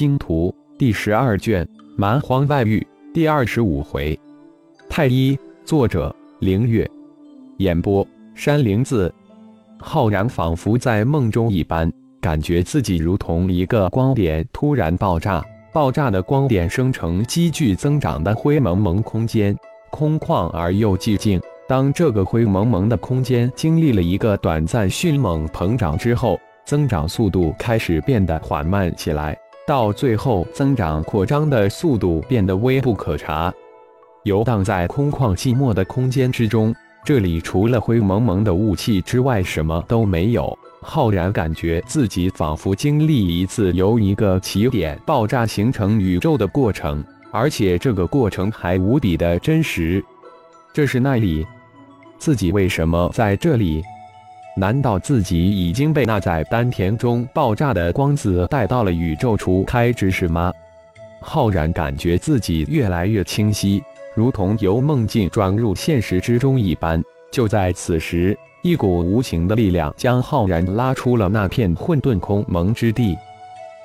星图》第十二卷《蛮荒外域》第二十五回。太一，作者：凌月，演播：山灵子。浩然仿佛在梦中一般，感觉自己如同一个光点突然爆炸，爆炸的光点生成积聚增长的灰蒙蒙空间，空旷而又寂静。当这个灰蒙蒙的空间经历了一个短暂迅猛膨胀之后，增长速度开始变得缓慢起来，到最后增长扩张的速度变得微不可察。游荡在空旷寂寞的空间之中，这里除了灰蒙蒙的雾气之外，什么都没有。浩然感觉自己仿佛经历一次由一个起点爆炸形成宇宙的过程，而且这个过程还无比的真实。这是那里？自己为什么在这里？难道自己已经被那在丹田中爆炸的光子带到了宇宙初开之时吗？浩然感觉自己越来越清晰，如同由梦境转入现实之中一般。就在此时，一股无形的力量将浩然拉出了那片混沌空蒙之地。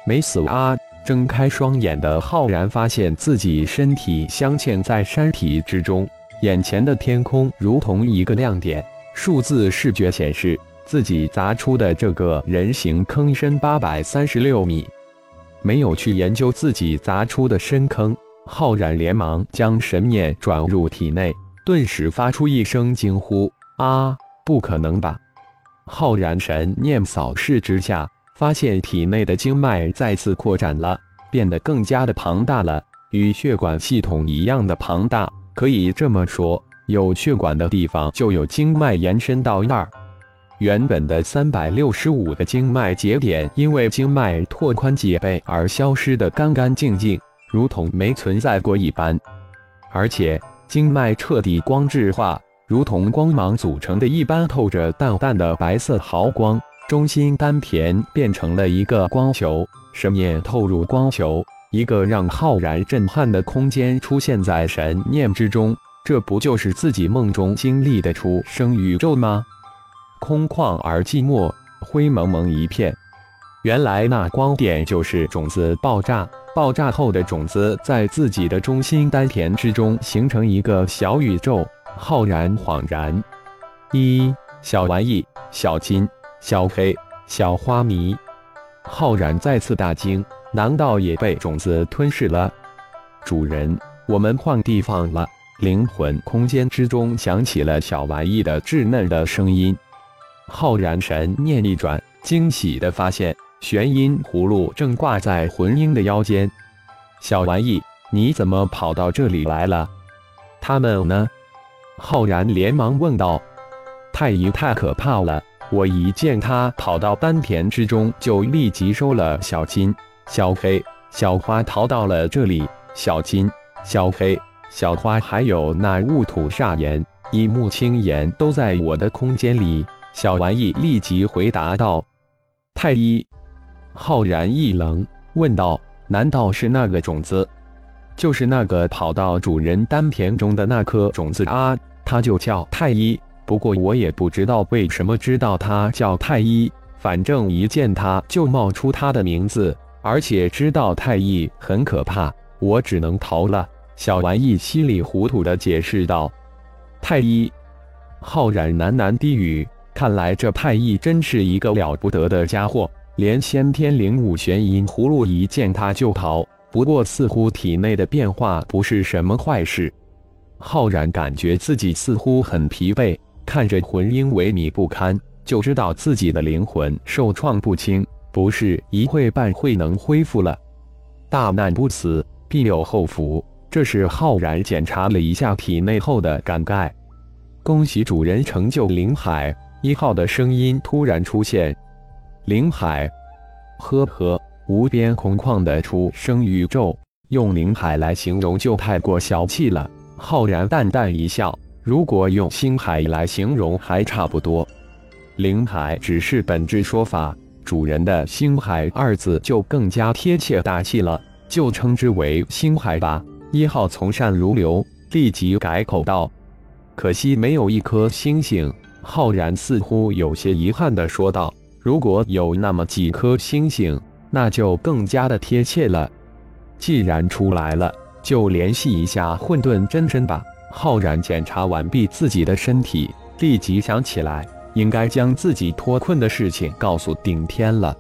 没死啊！睁开双眼的浩然发现自己身体镶嵌在山体之中。眼前的天空如同一个亮点，数字视觉显示自己砸出的这个人形坑深八百三十六米。没有去研究自己砸出的深坑，浩然连忙将神念转入体内，顿时发出一声惊呼：“啊，不可能吧！”浩然神念扫视之下，发现体内的经脉再次扩展了，变得更加的庞大了，与血管系统一样的庞大。可以这么说，有血管的地方就有经脉延伸到那儿。原本的三百六十五个经脉节点，因为经脉拓宽几倍而消失的干干净净，如同没存在过一般。而且经脉彻底光质化，如同光芒组成的一般，透着淡淡的白色毫光。中心丹田变成了一个光球，神念透入光球。一个让浩然震撼的空间出现在神念之中，这不就是自己梦中经历的出生宇宙吗？空旷而寂寞，灰蒙蒙一片。原来那光点就是种子爆炸，爆炸后的种子在自己的中心丹田之中形成一个小宇宙。浩然恍然：一小玩意，小金，小黑，小花迷。浩然再次大惊。难道也被种子吞噬了？主人，我们换地方了。灵魂空间之中响起了小玩意的稚嫩的声音。浩然神念一转，惊喜的发现玄音葫芦正挂在魂婴的腰间。小玩意，你怎么跑到这里来了？他们呢？浩然连忙问道。太乙太可怕了，我一见他跑到丹田之中，就立即收了小金。小黑、小花逃到了这里。小金、小黑、小花还有那雾土煞炎、一木青岩都在我的空间里。小玩意立即回答道：“太医。”浩然一愣，问道：“难道是那个种子？就是那个跑到主人丹田中的那颗种子啊？它就叫太医。不过我也不知道为什么知道它叫太医，反正一见它就冒出它的名字。”而且知道太医很可怕，我只能逃了。小玩意稀里糊涂的解释道：“太医。”浩然喃喃低语：“看来这太医真是一个了不得的家伙，连先天灵武玄阴葫芦一见他就逃。不过似乎体内的变化不是什么坏事。”浩然感觉自己似乎很疲惫，看着魂婴萎靡不堪，就知道自己的灵魂受创不轻。不是一会半会能恢复了，大难不死，必有后福。这是浩然检查了一下体内后的感慨。恭喜主人成就灵海一号的声音突然出现。灵海，呵呵，无边空旷的出生宇宙，用灵海来形容就太过小气了。浩然淡淡一笑，如果用星海来形容还差不多。灵海只是本质说法。主人的“星海”二字就更加贴切大气了，就称之为星海吧。一号从善如流，立即改口道：“可惜没有一颗星星。”浩然似乎有些遗憾地说道：“如果有那么几颗星星，那就更加的贴切了。既然出来了，就联系一下混沌真身吧。浩然检查完毕自己的身体，立即想起来，应该将自己脱困的事情告诉顶天了。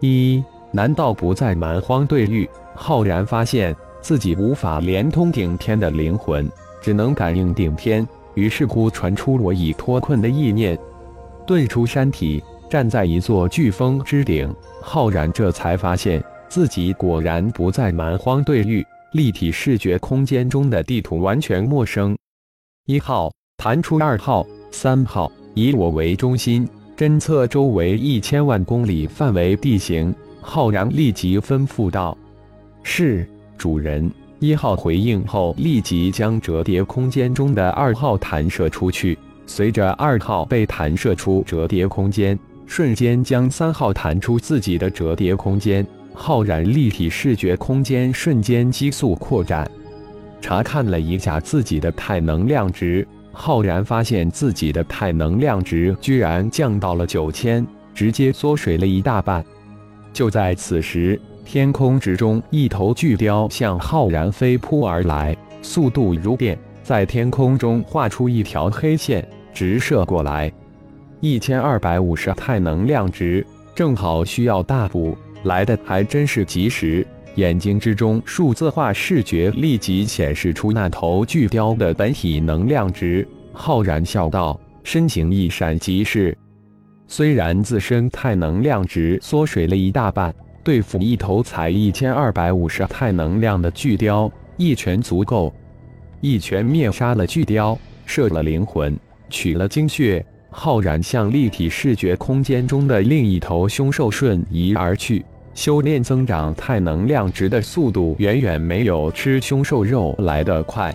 一，难道不在蛮荒对域？浩然发现自己无法连通顶天的灵魂，只能感应顶天。于是乎传出我已脱困的意念，遁出山体，站在一座飓风之顶。浩然这才发现自己果然不在蛮荒对域。立体视觉空间中的地图完全陌生。一号弹出二号、三号，以我为中心，侦测周围一千万公里范围地形。浩然立即吩咐道：“是，主人。”一号回应后，立即将折叠空间中的二号弹射出去。随着二号被弹射出折叠空间，瞬间将三号弹出自己的折叠空间。浩然立体视觉空间瞬间急速扩展，查看了一下自己的太能量值，浩然发现自己的太能量值居然降到了九千，直接缩水了一大半。就在此时，天空之中一头巨雕向浩然飞扑而来，速度如电，在天空中画出一条黑线，直射过来。一千二百五十太能量值，正好需要大补。来的还真是及时，眼睛之中数字化视觉立即显示出那头巨雕的本体能量值。浩然笑道，身形一闪即逝。虽然自身太能量值缩水了一大半，对付一头才一千二百五十太能量的巨雕，一拳足够。一拳灭杀了巨雕，摄了灵魂，取了精血。浩然向立体视觉空间中的另一头凶兽瞬移而去。修炼增长太能量值的速度远远没有吃凶兽肉来得快。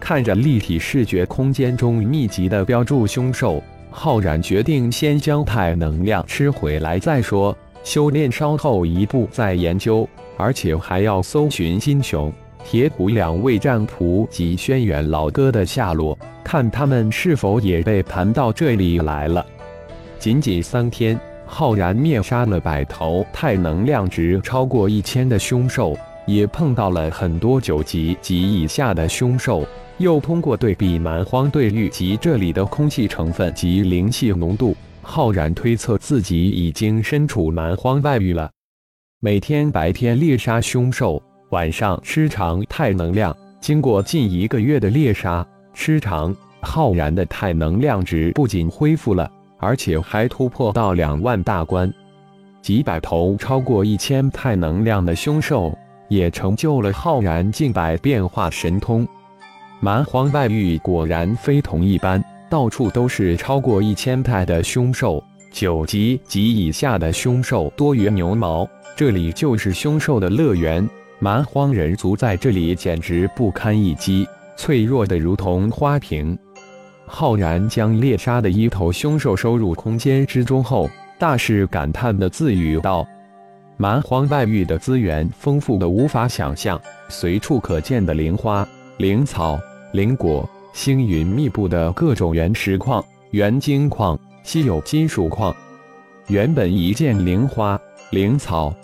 看着立体视觉空间中密集的标注凶兽，浩然决定先将太能量吃回来再说。修炼稍后一步再研究，而且还要搜寻金熊、铁虎两位战仆及轩辕老哥的下落，看他们是否也被盘到这里来了。仅仅三天。浩然灭杀了百头太能量值超过一千的凶兽，也碰到了很多九级及以下的凶兽。又通过对比蛮荒对域及这里的空气成分及灵气浓度，浩然推测自己已经身处蛮荒外域了。每天白天猎杀凶兽，晚上吃长太能量。经过近一个月的猎杀吃长，浩然的太能量值不仅恢复了。而且还突破到两万大关，几百头超过一千太能量的凶兽，也成就了浩然近百变化神通。蛮荒外域果然非同一般，到处都是超过一千派的凶兽，九级及以下的凶兽多于牛毛。这里就是凶兽的乐园，蛮荒人族在这里简直不堪一击，脆弱的如同花瓶。浩然将猎杀的一头凶兽收入空间之中后，大是感叹的自语道：“蛮荒外域的资源丰富的无法想象，随处可见的灵花、灵草、灵果，星云密布的各种原石矿、原晶矿、稀有金属矿。原本一见灵花、灵草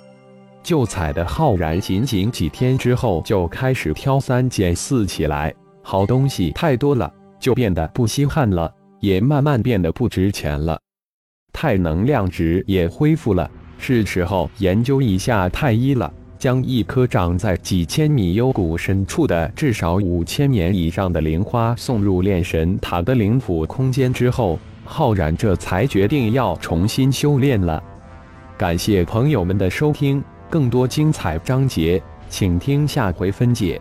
就采的浩然，仅仅几天之后就开始挑三拣四起来，好东西太多了。”就变得不稀罕了，也慢慢变得不值钱了。太能量值也恢复了，是时候研究一下太医了。将一颗长在几千米幽谷深处的至少五千年以上的灵花送入炼神塔的灵府空间之后，浩然这才决定要重新修炼了。感谢朋友们的收听，更多精彩章节，请听下回分解。